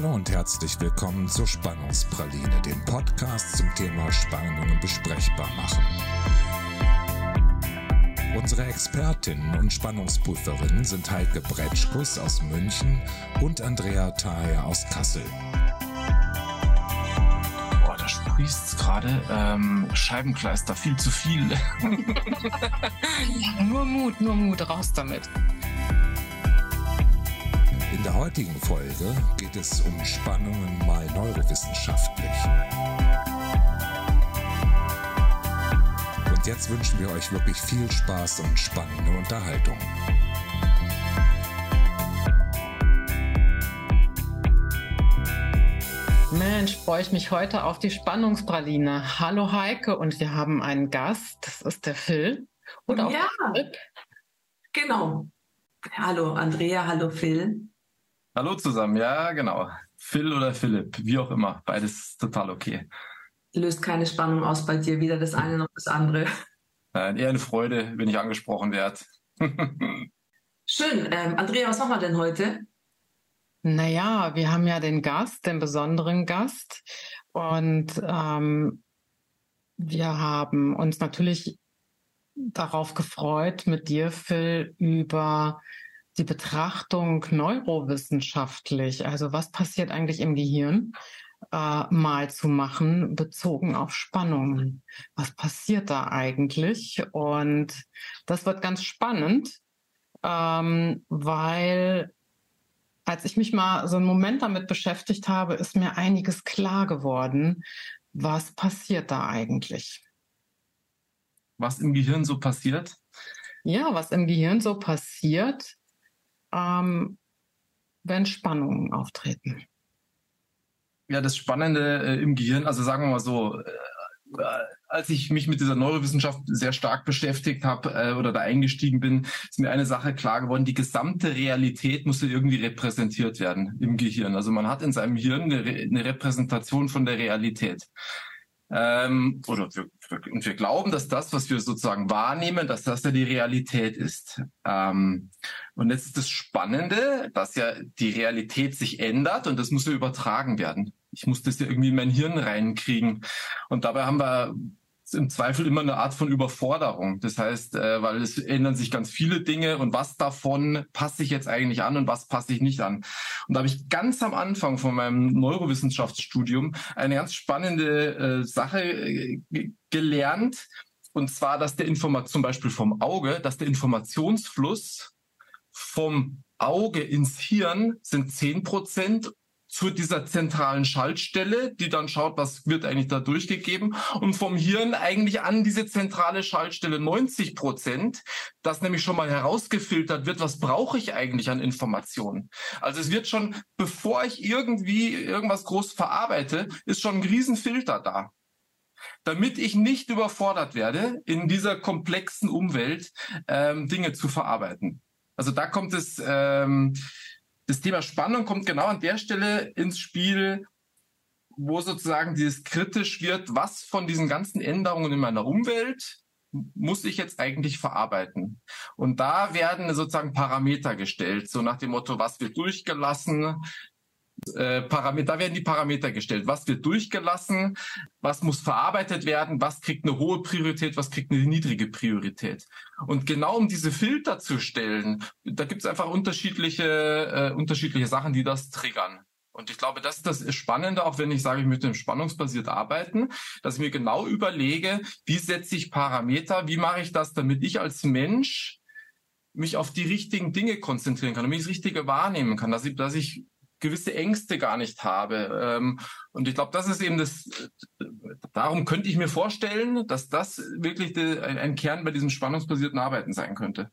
Hallo und herzlich willkommen zur Spannungspraline, dem Podcast zum Thema Spannungen besprechbar machen. Unsere Expertinnen und Spannungsprüferinnen sind Heike Bretschkus aus München und Andrea Thayer aus Kassel. Boah, da sprießt gerade. Ähm, Scheibenkleister, viel zu viel. nur Mut, nur Mut, raus damit. In der heutigen Folge geht es um Spannungen mal neurowissenschaftlich. Und jetzt wünschen wir euch wirklich viel Spaß und spannende Unterhaltung. Mensch, freue ich mich heute auf die Spannungspraline. Hallo Heike und wir haben einen Gast, das ist der Phil. Und auch ja, genau. Hallo Andrea, hallo Phil. Hallo zusammen, ja, genau. Phil oder Philipp, wie auch immer, beides total okay. Löst keine Spannung aus bei dir, weder das eine noch das andere. Nein, eher eine Freude, wenn ich angesprochen werde. Schön. Ähm, Andrea, was machen wir denn heute? Naja, wir haben ja den Gast, den besonderen Gast. Und ähm, wir haben uns natürlich darauf gefreut, mit dir, Phil, über die Betrachtung neurowissenschaftlich, also was passiert eigentlich im Gehirn, äh, mal zu machen, bezogen auf Spannungen. Was passiert da eigentlich? Und das wird ganz spannend, ähm, weil als ich mich mal so einen Moment damit beschäftigt habe, ist mir einiges klar geworden. Was passiert da eigentlich? Was im Gehirn so passiert? Ja, was im Gehirn so passiert, ähm, wenn Spannungen auftreten? Ja, das Spannende äh, im Gehirn, also sagen wir mal so, äh, als ich mich mit dieser Neurowissenschaft sehr stark beschäftigt habe äh, oder da eingestiegen bin, ist mir eine Sache klar geworden, die gesamte Realität musste irgendwie repräsentiert werden im Gehirn. Also man hat in seinem Hirn eine, Re eine Repräsentation von der Realität. Ähm, oder wir, und wir glauben, dass das, was wir sozusagen wahrnehmen, dass das ja die Realität ist. Ähm, und jetzt ist das Spannende, dass ja die Realität sich ändert und das muss ja übertragen werden. Ich muss das ja irgendwie in mein Hirn reinkriegen. Und dabei haben wir im Zweifel immer eine Art von Überforderung. Das heißt, äh, weil es ändern sich ganz viele Dinge und was davon passe ich jetzt eigentlich an und was passe ich nicht an. Und da habe ich ganz am Anfang von meinem Neurowissenschaftsstudium eine ganz spannende äh, Sache äh, gelernt. Und zwar, dass der Information, zum Beispiel vom Auge, dass der Informationsfluss vom Auge ins Hirn sind zehn Prozent zu dieser zentralen Schaltstelle, die dann schaut, was wird eigentlich da durchgegeben und vom Hirn eigentlich an diese zentrale Schaltstelle 90 Prozent, dass nämlich schon mal herausgefiltert wird, was brauche ich eigentlich an Informationen. Also es wird schon, bevor ich irgendwie irgendwas groß verarbeite, ist schon ein Riesenfilter da damit ich nicht überfordert werde, in dieser komplexen Umwelt ähm, Dinge zu verarbeiten. Also da kommt es ähm, das Thema Spannung kommt genau an der Stelle ins Spiel, wo sozusagen dieses kritisch wird, was von diesen ganzen Änderungen in meiner Umwelt muss ich jetzt eigentlich verarbeiten? Und da werden sozusagen Parameter gestellt, so nach dem Motto, was wird durchgelassen, äh, Parameter, da werden die Parameter gestellt. Was wird durchgelassen? Was muss verarbeitet werden? Was kriegt eine hohe Priorität? Was kriegt eine niedrige Priorität? Und genau um diese Filter zu stellen, da gibt es einfach unterschiedliche, äh, unterschiedliche Sachen, die das triggern. Und ich glaube, das ist das Spannende, auch wenn ich sage, ich möchte spannungsbasiert arbeiten, dass ich mir genau überlege, wie setze ich Parameter, wie mache ich das, damit ich als Mensch mich auf die richtigen Dinge konzentrieren kann, damit ich das Richtige wahrnehmen kann, dass ich, dass ich gewisse Ängste gar nicht habe. Ähm, und ich glaube, das ist eben das, darum könnte ich mir vorstellen, dass das wirklich ein Kern bei diesem spannungsbasierten Arbeiten sein könnte.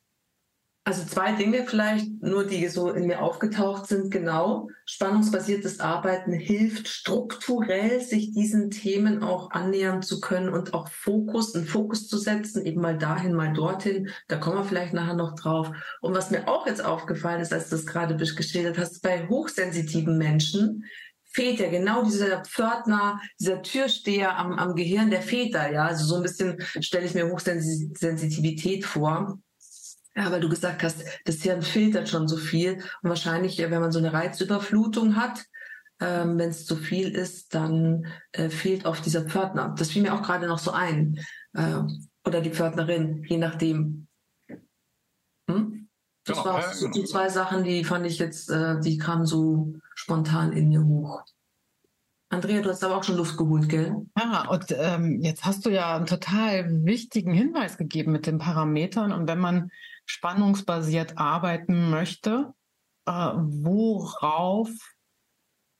Also zwei Dinge vielleicht, nur die so in mir aufgetaucht sind, genau. Spannungsbasiertes Arbeiten hilft strukturell, sich diesen Themen auch annähern zu können und auch Fokus, einen Fokus zu setzen, eben mal dahin, mal dorthin. Da kommen wir vielleicht nachher noch drauf. Und was mir auch jetzt aufgefallen ist, als du das gerade geschildert hast, bei hochsensitiven Menschen, fehlt ja genau dieser Pförtner, dieser Türsteher am, am Gehirn, der fehlt da, ja. Also so ein bisschen stelle ich mir Hochsensitivität vor. Ja, weil du gesagt hast, das Hirn filtert schon so viel. Und wahrscheinlich, wenn man so eine Reizüberflutung hat, Ähm, Wenn es zu viel ist, dann äh, fehlt oft dieser Pförtner. Das fiel mir auch gerade noch so ein. Äh, oder die Pförtnerin, je nachdem. Hm? Das Genau, waren ja, so genau. die zwei Sachen, die fand ich jetzt, äh, die kamen so spontan in mir hoch. Andrea, du hast aber auch schon Luft geholt, gell? Ja, und ähm, jetzt hast du ja einen total wichtigen Hinweis gegeben mit den Parametern. Und wenn man spannungsbasiert arbeiten möchte, äh, worauf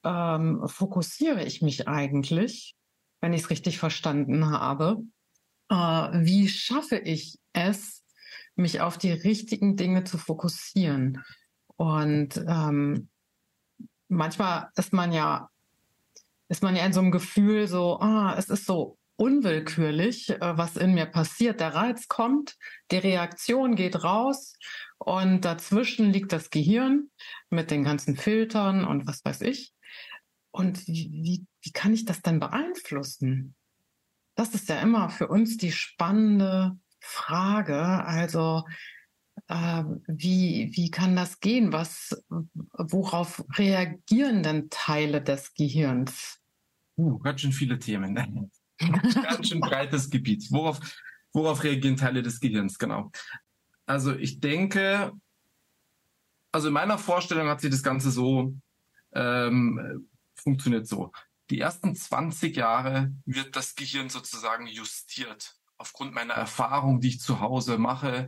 ähm, fokussiere ich mich eigentlich, wenn ich es richtig verstanden habe? Äh, wie schaffe ich es, mich auf die richtigen Dinge zu fokussieren? Und ähm, manchmal ist man ja ist man ja in so einem Gefühl so, ah, es ist so unwillkürlich, äh, was in mir passiert. Der Reiz kommt, die Reaktion geht raus und dazwischen liegt das Gehirn mit den ganzen Filtern und was weiß ich. Und wie, wie, wie kann ich das denn beeinflussen? Das ist ja immer für uns die spannende Frage. Also, äh, wie, wie kann das gehen? Was, worauf reagieren denn Teile des Gehirns? Uh, ganz schön viele Themen. Ganz schön breites Gebiet. Worauf, worauf reagieren Teile des Gehirns? Genau. Also ich denke, also in meiner Vorstellung hat sich das Ganze so ähm, funktioniert so. Die ersten 20 Jahre wird das Gehirn sozusagen justiert aufgrund meiner Erfahrung, die ich zu Hause mache.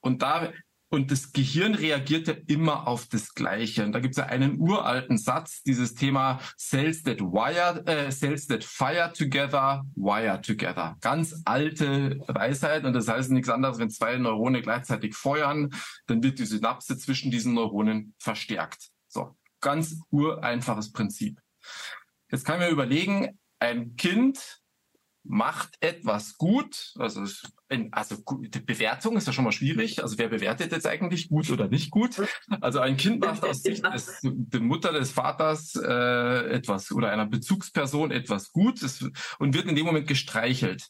Und da und das Gehirn reagiert ja immer auf das Gleiche. Und da gibt es ja einen uralten Satz, dieses Thema Cells that wire, äh, Cells that fire together, wire together. Ganz alte Weisheit. Und das heißt nichts anderes, wenn zwei Neurone gleichzeitig feuern, dann wird die Synapse zwischen diesen Neuronen verstärkt. So, ganz ureinfaches Prinzip. Jetzt kann man überlegen, ein Kind macht etwas gut, also, also die Bewertung ist ja schon mal schwierig. Also wer bewertet jetzt eigentlich gut oder nicht gut? Also ein Kind macht aus Sicht des, der Mutter, des Vaters äh, etwas oder einer Bezugsperson etwas gut es, und wird in dem Moment gestreichelt.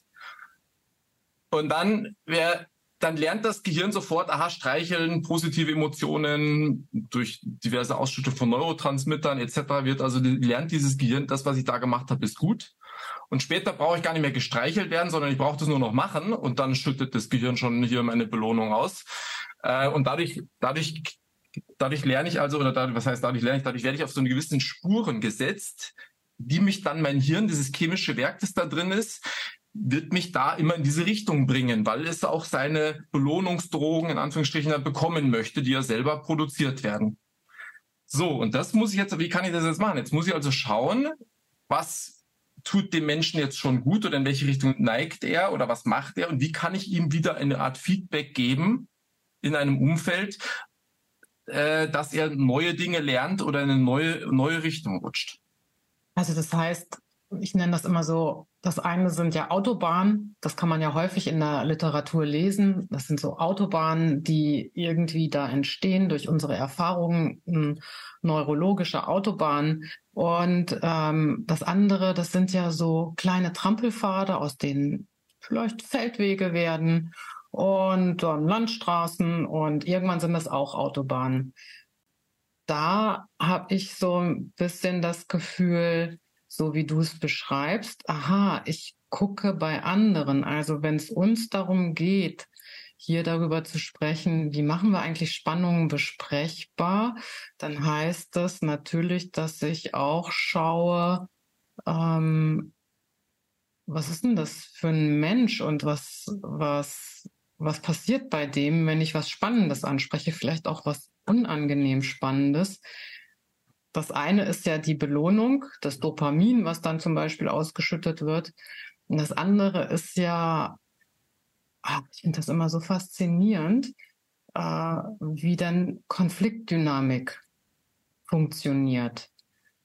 Und dann, wer, dann lernt das Gehirn sofort, aha, streicheln, positive Emotionen durch diverse Ausschüttung von Neurotransmittern etc. wird also lernt dieses Gehirn, das, was ich da gemacht habe, ist gut. Und später brauche ich gar nicht mehr gestreichelt werden, sondern ich brauche das nur noch machen und dann schüttet das Gehirn schon hier meine Belohnung aus. Äh, und dadurch, dadurch, dadurch lerne ich also, oder dadurch, was heißt dadurch lerne ich, dadurch werde ich auf so eine gewissen Spuren gesetzt, die mich dann mein Hirn, dieses chemische Werk, das da drin ist, wird mich da immer in diese Richtung bringen, weil es auch seine Belohnungsdrogen in Anführungsstrichen dann bekommen möchte, die ja selber produziert werden. So, und das muss ich jetzt, wie kann ich das jetzt machen? Jetzt muss ich also schauen, was tut dem Menschen jetzt schon gut oder in welche Richtung neigt er oder was macht er und wie kann ich ihm wieder eine Art Feedback geben in einem Umfeld, äh, dass er neue Dinge lernt oder in eine neue, neue Richtung rutscht. Also das heißt, ich nenne das immer so, das eine sind ja Autobahnen, das kann man ja häufig in der Literatur lesen. Das sind so Autobahnen, die irgendwie da entstehen durch unsere Erfahrungen, neurologische Autobahnen. Und ähm, das andere, das sind ja so kleine Trampelpfade, aus denen vielleicht Feldwege werden und dann Landstraßen und irgendwann sind das auch Autobahnen. Da habe ich so ein bisschen das Gefühl, so wie du es beschreibst, aha, ich gucke bei anderen. Also wenn es uns darum geht, hier darüber zu sprechen, wie machen wir eigentlich Spannungen besprechbar, dann heißt das natürlich, dass ich auch schaue, ähm, was ist denn das für ein Mensch und was, was, was passiert bei dem, wenn ich was Spannendes anspreche, vielleicht auch was unangenehm Spannendes. Das eine ist ja die Belohnung, das Dopamin, was dann zum Beispiel ausgeschüttet wird. Und das andere ist ja, ah, ich finde das immer so faszinierend, äh, wie dann Konfliktdynamik funktioniert.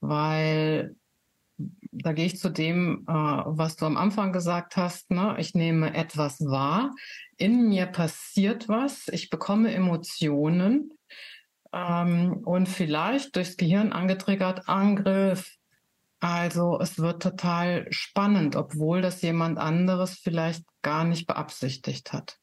Weil da gehe ich zu dem, äh, was du am Anfang gesagt hast. Ne? Ich nehme etwas wahr, in mir passiert was, ich bekomme Emotionen ähm, und vielleicht durchs Gehirn angetriggert Angriff. Also es wird total spannend, obwohl das jemand anderes vielleicht gar nicht beabsichtigt hat.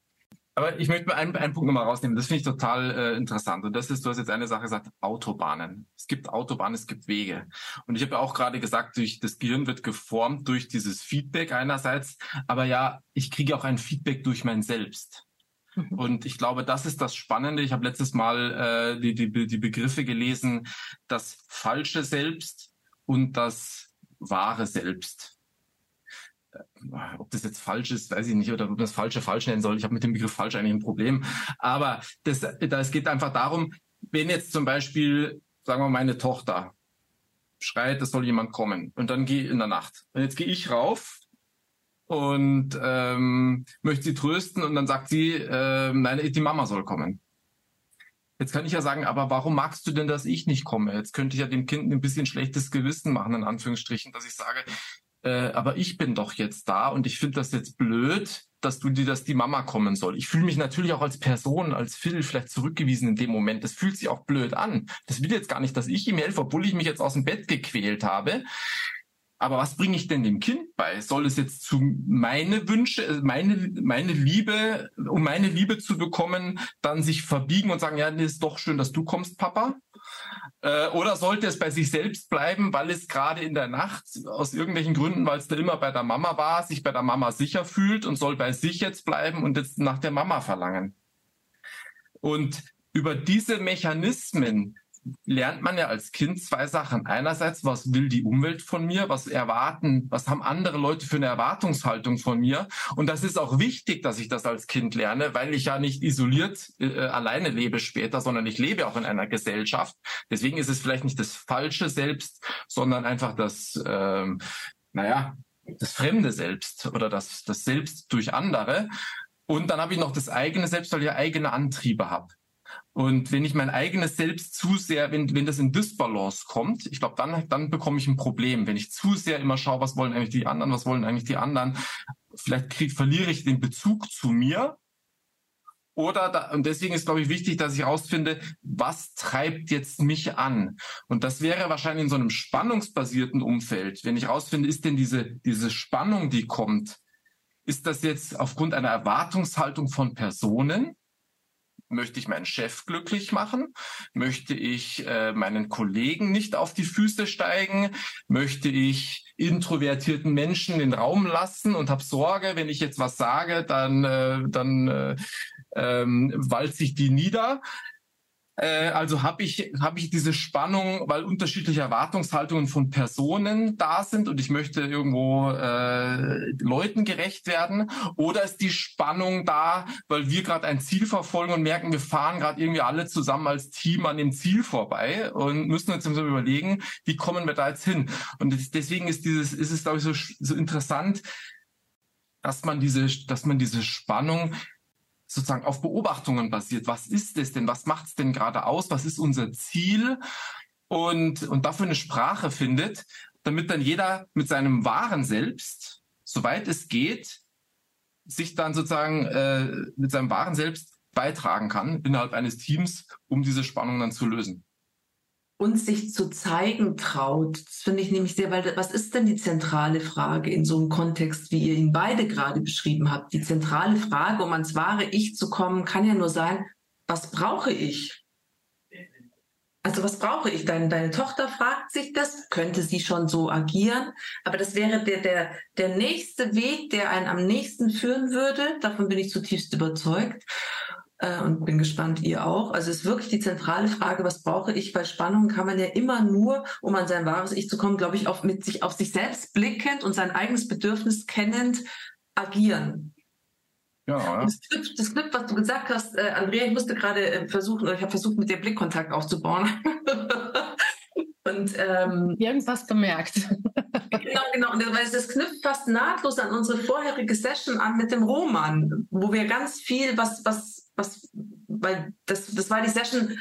Aber ich möchte mal einen, einen Punkt nochmal rausnehmen. Das finde ich total äh, interessant. Und das ist, du hast jetzt eine Sache gesagt, Autobahnen. Es gibt Autobahnen, es gibt Wege. Und ich habe ja auch gerade gesagt, durch das Gehirn wird geformt durch dieses Feedback einerseits. Aber ja, ich kriege auch ein Feedback durch mein Selbst. Mhm. Und ich glaube, das ist das Spannende. Ich habe letztes Mal äh, die, die, die Begriffe gelesen, das falsche Selbst und das wahre Selbst. Äh, ob das jetzt falsch ist, weiß ich nicht, oder ob das falsche falsch nennen soll. Ich habe mit dem Begriff falsch eigentlich ein Problem. Aber das, das geht einfach darum, wenn jetzt zum Beispiel, sagen wir mal, meine Tochter schreit, es soll jemand kommen und dann gehe in der Nacht. Und jetzt gehe ich rauf und ähm, möchte sie trösten und dann sagt sie, äh, nein, die Mama soll kommen. Jetzt kann ich ja sagen, aber warum magst du denn, dass ich nicht komme? Jetzt könnte ich ja dem Kind ein bisschen schlechtes Gewissen machen, in Anführungsstrichen, dass ich sage, äh, aber ich bin doch jetzt da und ich finde das jetzt blöd, dass du dir, dass die Mama kommen soll. Ich fühle mich natürlich auch als Person, als Phil vielleicht zurückgewiesen in dem Moment. Das fühlt sich auch blöd an. Das will jetzt gar nicht, dass ich ihm helfe, obwohl ich mich jetzt aus dem Bett gequält habe. Aber was bringe ich denn dem Kind bei? Soll es jetzt zu meine Wünsche, äh, meine, meine Liebe, um meine Liebe zu bekommen, dann sich verbiegen und sagen, ja, nee, ist doch schön, dass du kommst, Papa? Äh, oder sollte es bei sich selbst bleiben, weil es gerade in der Nacht aus irgendwelchen Gründen, weil es da immer bei der Mama war, sich bei der Mama sicher fühlt und soll bei sich jetzt bleiben und jetzt nach der Mama verlangen? Und über diese Mechanismen lernt man ja als Kind zwei Sachen. Einerseits, was will die Umwelt von mir? Was erwarten, was haben andere Leute für eine Erwartungshaltung von mir? Und das ist auch wichtig, dass ich das als Kind lerne, weil ich ja nicht isoliert äh, alleine lebe später, sondern ich lebe auch in einer Gesellschaft. Deswegen ist es vielleicht nicht das falsche Selbst, sondern einfach das, ähm, naja, das fremde Selbst oder das, das Selbst durch andere. Und dann habe ich noch das eigene Selbst, weil ich eigene Antriebe habe. Und wenn ich mein eigenes Selbst zu sehr, wenn, wenn das in Disbalance kommt, ich glaube, dann, dann bekomme ich ein Problem. Wenn ich zu sehr immer schaue, was wollen eigentlich die anderen, was wollen eigentlich die anderen, vielleicht krieg, verliere ich den Bezug zu mir. Oder da, und deswegen ist, glaube ich, wichtig, dass ich herausfinde, was treibt jetzt mich an? Und das wäre wahrscheinlich in so einem spannungsbasierten Umfeld, wenn ich herausfinde, ist denn diese, diese Spannung, die kommt, ist das jetzt aufgrund einer Erwartungshaltung von Personen? Möchte ich meinen Chef glücklich machen? Möchte ich äh, meinen Kollegen nicht auf die Füße steigen? Möchte ich introvertierten Menschen den Raum lassen und habe Sorge, wenn ich jetzt was sage, dann, äh, dann äh, ähm, walzt sich die nieder? Äh, also habe ich, hab ich diese Spannung, weil unterschiedliche Erwartungshaltungen von Personen da sind und ich möchte irgendwo äh, Leuten gerecht werden? Oder ist die Spannung da, weil wir gerade ein Ziel verfolgen und merken, wir fahren gerade irgendwie alle zusammen als Team an dem Ziel vorbei und müssen uns überlegen, wie kommen wir da jetzt hin? Und deswegen ist dieses, ist es, glaube ich, so, so interessant, dass man diese, dass man diese Spannung sozusagen auf Beobachtungen basiert. Was ist es denn? Was macht es denn gerade aus? Was ist unser Ziel? Und, und dafür eine Sprache findet, damit dann jeder mit seinem wahren Selbst, soweit es geht, sich dann sozusagen äh, mit seinem wahren Selbst beitragen kann innerhalb eines Teams, um diese Spannung dann zu lösen uns sich zu zeigen traut. Das finde ich nämlich sehr, weil was ist denn die zentrale Frage in so einem Kontext, wie ihr ihn beide gerade beschrieben habt? Die zentrale Frage, um ans wahre Ich zu kommen, kann ja nur sein, was brauche ich? Also was brauche ich? Deine, deine Tochter fragt sich das, könnte sie schon so agieren, aber das wäre der, der, der nächste Weg, der einen am nächsten führen würde. Davon bin ich zutiefst überzeugt äh, und bin gespannt, ihr auch. Also es ist wirklich die zentrale Frage, was brauche ich? Weil Spannung kann man ja immer nur, um an sein wahres Ich zu kommen, glaube ich, auf, mit sich auf sich selbst blickend und sein eigenes Bedürfnis kennend agieren. Ja, ja. Das, knüpft, das knüpft, was du gesagt hast, äh, Andrea, ich musste gerade äh, versuchen, oder ich habe versucht, mit dir Blickkontakt aufzubauen. und ähm, irgendwas bemerkt. genau, genau. Und das, das knüpft fast nahtlos an unsere vorherige Session an mit dem Roman, wo wir ganz viel, was, was was, weil das, das war die Session,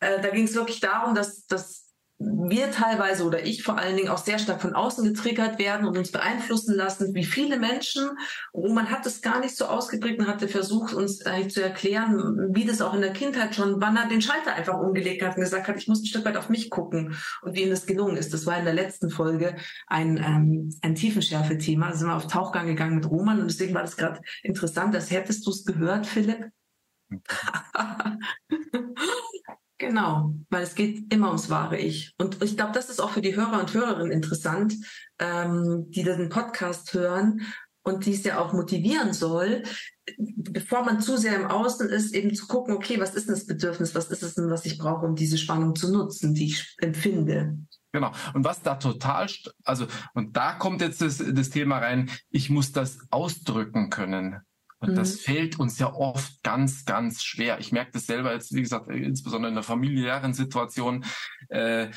äh, da ging es wirklich darum, dass, dass wir teilweise oder ich vor allen Dingen auch sehr stark von außen getriggert werden und uns beeinflussen lassen, wie viele Menschen. Und man hat es gar nicht so ausgedrückt und hatte versucht, uns eigentlich zu erklären, wie das auch in der Kindheit schon, wann er den Schalter einfach umgelegt hat und gesagt hat, ich muss ein Stück weit auf mich gucken und wie ihm das gelungen ist. Das war in der letzten Folge ein, ähm, ein Tiefenschärfe-Thema. Da sind wir auf Tauchgang gegangen mit Roman und deswegen war das gerade interessant. Das hättest du es gehört, Philipp? Genau, weil es geht immer ums wahre Ich. Und ich glaube, das ist auch für die Hörer und Hörerinnen interessant, ähm, die diesen Podcast hören und die es ja auch motivieren soll, bevor man zu sehr im Außen ist, eben zu gucken, okay, was ist denn das Bedürfnis, was ist es denn, was ich brauche, um diese Spannung zu nutzen, die ich empfinde. Genau. Und was da total, also, und da kommt jetzt das, das Thema rein, ich muss das ausdrücken können. Und mhm. das fällt uns ja oft ganz, ganz schwer. Ich merke das selber jetzt, wie gesagt, insbesondere in der familiären Situation, äh,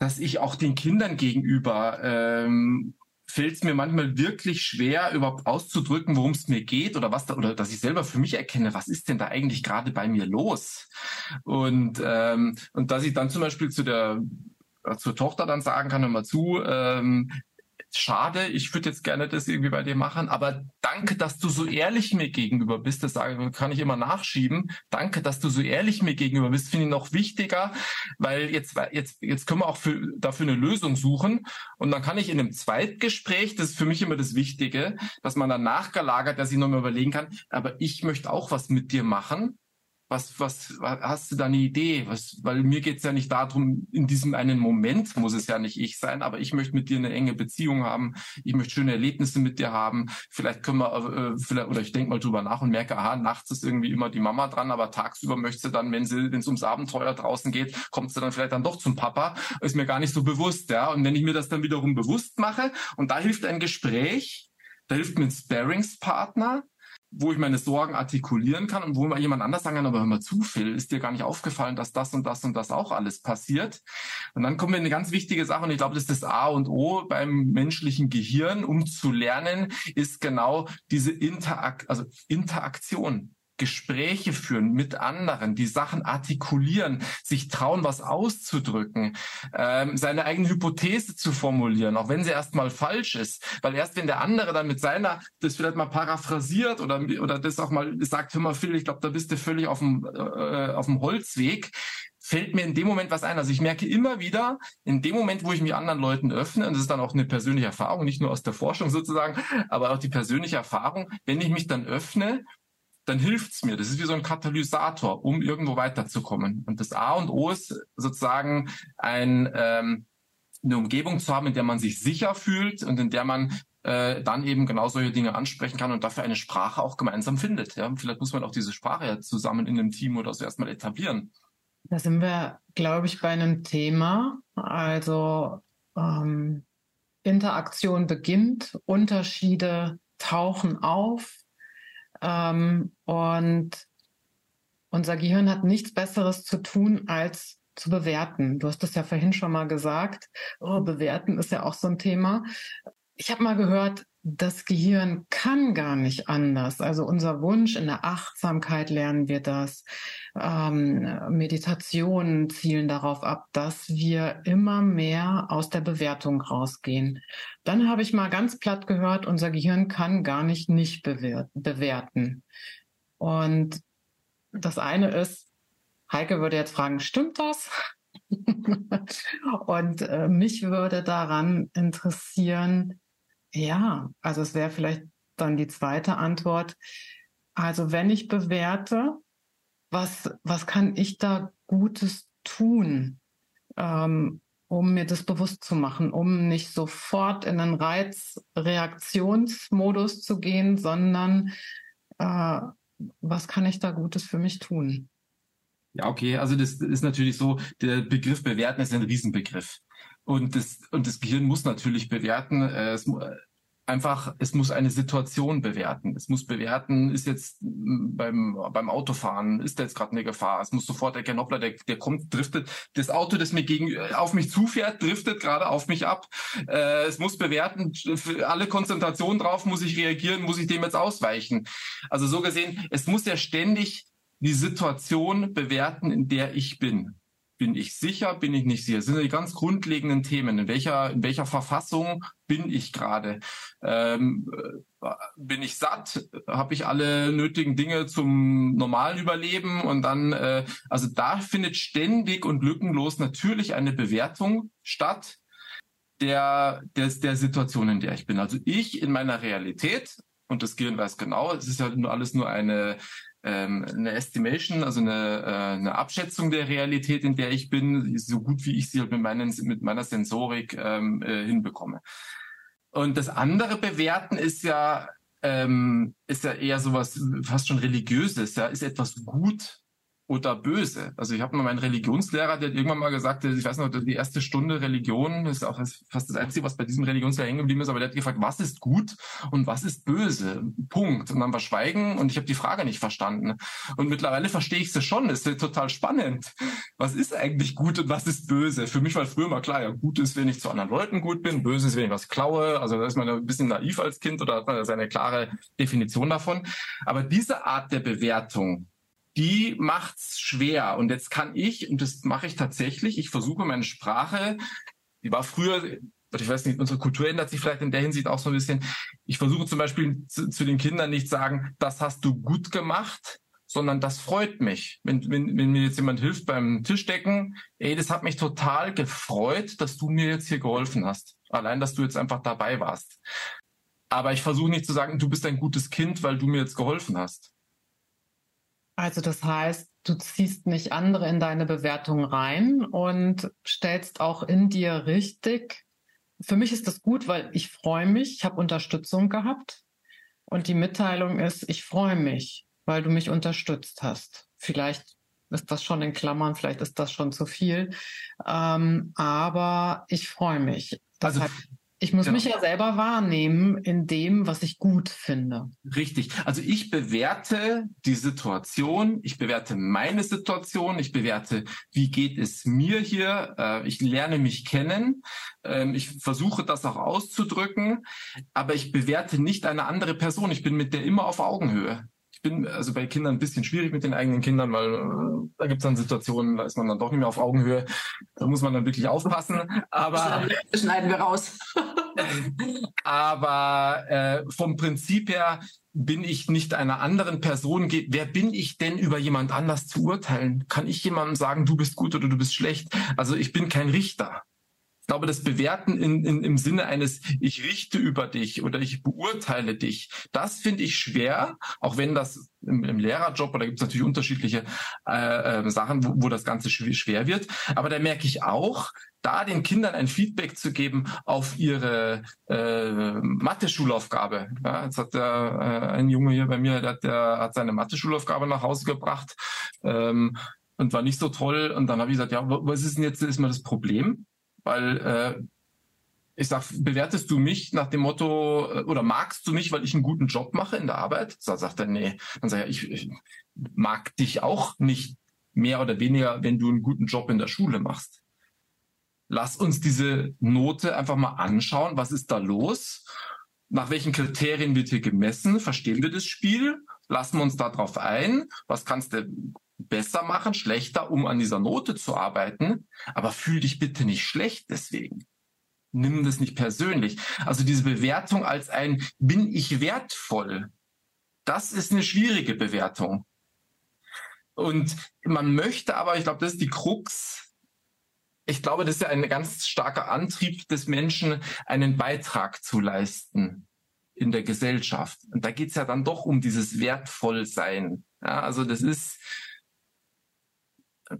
dass ich auch den Kindern gegenüber ähm, fällt es mir manchmal wirklich schwer, überhaupt auszudrücken, worum es mir geht oder was da, oder dass ich selber für mich erkenne, was ist denn da eigentlich gerade bei mir los? Und, ähm, und dass ich dann zum Beispiel zu der zur Tochter dann sagen kann, hör mal zu, ähm, schade, ich würde jetzt gerne das irgendwie bei dir machen, aber danke, dass du so ehrlich mir gegenüber bist. Das kann ich immer nachschieben. Danke, dass du so ehrlich mir gegenüber bist, finde ich noch wichtiger, weil jetzt, jetzt, jetzt können wir auch für, dafür eine Lösung suchen. Und dann kann ich in einem Zweitgespräch, das ist für mich immer das Wichtige, dass man dann nachgelagert, dass ich nochmal überlegen kann, aber ich möchte auch was mit dir machen was, was, hast du da eine Idee? Was, weil mir geht's ja nicht darum, in diesem einen Moment muss es ja nicht ich sein, aber ich möchte mit dir eine enge Beziehung haben. Ich möchte schöne Erlebnisse mit dir haben. Vielleicht können wir, äh, vielleicht, oder ich denke mal drüber nach und merke, aha, nachts ist irgendwie immer die Mama dran, aber tagsüber möchte sie dann, wenn sie, wenn es ums Abenteuer draußen geht, kommt sie dann vielleicht dann doch zum Papa. Ist mir gar nicht so bewusst, ja. Und wenn ich mir das dann wiederum bewusst mache, und da hilft ein Gespräch, da hilft mir ein Sparingspartner, wo ich meine Sorgen artikulieren kann und wo mal jemand anders sagen kann, aber hör mal zu, Phil, ist dir gar nicht aufgefallen, dass das und das und das auch alles passiert. Und dann kommen wir in eine ganz wichtige Sache und ich glaube, das ist das A und O beim menschlichen Gehirn, um zu lernen, ist genau diese Interakt, also Interaktion. Gespräche führen mit anderen, die Sachen artikulieren, sich trauen, was auszudrücken, ähm, seine eigene Hypothese zu formulieren, auch wenn sie erstmal falsch ist. Weil erst wenn der andere dann mit seiner, das vielleicht mal paraphrasiert oder, oder das auch mal sagt, hör mal Phil, ich glaube, da bist du völlig auf dem, äh, auf dem Holzweg, fällt mir in dem Moment was ein. Also ich merke immer wieder, in dem Moment, wo ich mich anderen Leuten öffne, und das ist dann auch eine persönliche Erfahrung, nicht nur aus der Forschung sozusagen, aber auch die persönliche Erfahrung, wenn ich mich dann öffne dann hilft's mir. Das ist wie so ein Katalysator, um irgendwo weiterzukommen. Und das A und O ist sozusagen ein, ähm, eine Umgebung zu haben, in der man sich sicher fühlt und in der man äh, dann eben genau solche Dinge ansprechen kann und dafür eine Sprache auch gemeinsam findet. Ja? Vielleicht muss man auch diese Sprache ja zusammen in einem Team oder so erstmal etablieren. Da sind wir, glaube ich, bei einem Thema. Also ähm, Interaktion beginnt, Unterschiede tauchen auf, ähm, und unser Gehirn hat nichts Besseres zu tun, als zu bewerten. Du hast das ja vorhin schon mal gesagt. Oh, bewerten ist ja auch so ein Thema. Ich habe mal gehört, das Gehirn kann gar nicht anders. Also unser Wunsch in der Achtsamkeit lernen wir das. Ähm, Meditationen zielen darauf ab, dass wir immer mehr aus der Bewertung rausgehen. Dann habe ich mal ganz platt gehört, unser Gehirn kann gar nicht nicht bewerten. Und das eine ist, Heike würde jetzt fragen, stimmt das? Und äh, mich würde daran interessieren, ja, also es wäre vielleicht dann die zweite Antwort. Also wenn ich bewerte, was, was kann ich da Gutes tun, ähm, um mir das bewusst zu machen, um nicht sofort in einen Reizreaktionsmodus zu gehen, sondern äh, was kann ich da Gutes für mich tun? Ja, okay, also das ist natürlich so, der Begriff bewerten ist ein Riesenbegriff. Und das, und das Gehirn muss natürlich bewerten. Äh, es, einfach, es muss eine Situation bewerten. Es muss bewerten, ist jetzt beim, beim Autofahren, ist da jetzt gerade eine Gefahr. Es muss sofort erkennen, hoppla, der, der kommt, driftet. Das Auto, das mir gegen, auf mich zufährt, driftet gerade auf mich ab. Äh, es muss bewerten, für alle Konzentration drauf muss ich reagieren, muss ich dem jetzt ausweichen. Also so gesehen, es muss ja ständig die Situation bewerten, in der ich bin. Bin ich sicher? Bin ich nicht sicher? Das sind die ganz grundlegenden Themen. In welcher, in welcher Verfassung bin ich gerade? Ähm, äh, bin ich satt? Habe ich alle nötigen Dinge zum normalen Überleben? Und dann, äh, also da findet ständig und lückenlos natürlich eine Bewertung statt der, der, der Situation, in der ich bin. Also ich in meiner Realität, und das Gehirn weiß genau, es ist ja nur alles nur eine ähm, eine Estimation, also eine, äh, eine Abschätzung der Realität, in der ich bin, so gut wie ich sie halt mit, meinen, mit meiner Sensorik ähm, äh, hinbekomme. Und das andere Bewerten ist ja ähm, ist ja eher sowas fast schon religiöses. Ja, ist etwas gut oder böse. Also ich habe mal meinen Religionslehrer, der hat irgendwann mal gesagt, ich weiß noch, die erste Stunde Religion ist auch fast das Einzige, was bei diesem Religionslehrer hängen geblieben ist, aber der hat gefragt, was ist gut und was ist böse? Punkt. Und dann war Schweigen und ich habe die Frage nicht verstanden. Und mittlerweile verstehe ich sie schon. Es ist total spannend. Was ist eigentlich gut und was ist böse? Für mich war früher mal klar, ja, gut ist, wenn ich zu anderen Leuten gut bin, böse ist, wenn ich was klaue. Also da ist man ein bisschen naiv als Kind oder hat man seine klare Definition davon. Aber diese Art der Bewertung, die macht's schwer. Und jetzt kann ich, und das mache ich tatsächlich, ich versuche meine Sprache, die war früher, ich weiß nicht, unsere Kultur ändert sich vielleicht in der Hinsicht auch so ein bisschen. Ich versuche zum Beispiel zu, zu den Kindern nicht sagen, das hast du gut gemacht, sondern das freut mich. Wenn, wenn, wenn mir jetzt jemand hilft beim Tischdecken, ey, das hat mich total gefreut, dass du mir jetzt hier geholfen hast. Allein, dass du jetzt einfach dabei warst. Aber ich versuche nicht zu sagen, du bist ein gutes Kind, weil du mir jetzt geholfen hast. Also das heißt, du ziehst nicht andere in deine Bewertung rein und stellst auch in dir richtig. Für mich ist das gut, weil ich freue mich, ich habe Unterstützung gehabt und die Mitteilung ist, ich freue mich, weil du mich unterstützt hast. Vielleicht ist das schon in Klammern, vielleicht ist das schon zu viel, ähm, aber ich freue mich. Das also ich muss genau. mich ja selber wahrnehmen in dem, was ich gut finde. Richtig. Also ich bewerte die Situation, ich bewerte meine Situation, ich bewerte, wie geht es mir hier, äh, ich lerne mich kennen, ähm, ich versuche das auch auszudrücken, aber ich bewerte nicht eine andere Person. Ich bin mit der immer auf Augenhöhe ich bin also bei Kindern ein bisschen schwierig mit den eigenen Kindern, weil äh, da gibt es dann Situationen, da ist man dann doch nicht mehr auf Augenhöhe. Da muss man dann wirklich aufpassen. Aber schneiden wir raus. aber äh, vom Prinzip her bin ich nicht einer anderen Person. Wer bin ich denn über jemand anders zu urteilen? Kann ich jemandem sagen, du bist gut oder du bist schlecht? Also ich bin kein Richter glaube, das Bewerten in, in, im Sinne eines, ich richte über dich oder ich beurteile dich, das finde ich schwer, auch wenn das im, im Lehrerjob, oder gibt es natürlich unterschiedliche äh, äh, Sachen, wo, wo das Ganze schwer wird. Aber da merke ich auch, da den Kindern ein Feedback zu geben auf ihre äh, Mathe-Schulaufgabe. Ja, jetzt hat der, äh, ein Junge hier bei mir, der, der hat seine Mathe-Schulaufgabe nach Hause gebracht ähm, und war nicht so toll. Und dann habe ich gesagt, ja, was ist denn jetzt ist mal das Problem? Weil äh, ich sag, bewertest du mich nach dem Motto äh, oder magst du mich, weil ich einen guten Job mache in der Arbeit? Da sagt er, nee. Dann sage ich, ich mag dich auch nicht mehr oder weniger, wenn du einen guten Job in der Schule machst. Lass uns diese Note einfach mal anschauen. Was ist da los? Nach welchen Kriterien wird hier gemessen? Verstehen wir das Spiel? Lassen wir uns da drauf ein? Was kannst du besser machen, schlechter, um an dieser Note zu arbeiten. Aber fühl dich bitte nicht schlecht deswegen. Nimm das nicht persönlich. Also diese Bewertung als ein bin ich wertvoll, das ist eine schwierige Bewertung. Und man möchte aber, ich glaube, das ist die Krux. Ich glaube, das ist ja ein ganz starker Antrieb des Menschen, einen Beitrag zu leisten in der Gesellschaft. Und da geht's ja dann doch um dieses Wertvollsein. Ja, also das ist,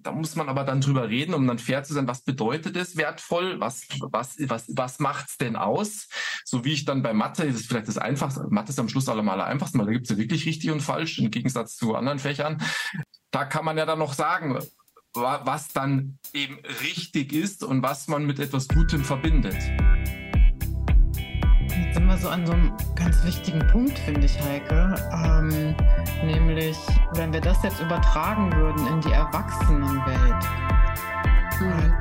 da muss man aber dann drüber reden, um dann fair zu sein, was bedeutet es wertvoll, was, was, was, was macht's denn aus? So wie ich dann bei Mathe, das ist vielleicht das Einfachste, Mathe ist am Schluss allemal am einfachsten, weil da gibt's ja wirklich richtig und falsch, im Gegensatz zu anderen Fächern. Da kann man ja dann noch sagen, was dann eben richtig ist und was man mit etwas Gutem verbindet. Sind wir so an so einem ganz wichtigen Punkt, finde ich, Heike. Ähm, nämlich, wenn wir das jetzt übertragen würden in die Erwachsenenwelt. Mhm.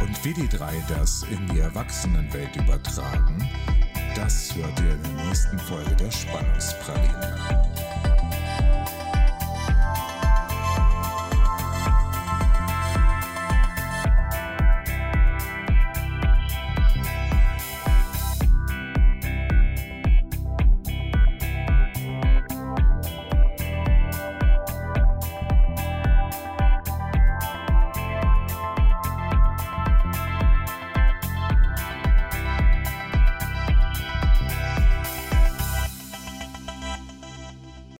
Und wie die drei das in die Erwachsenenwelt übertragen, das hört ihr in der nächsten Folge der Spannungspraline.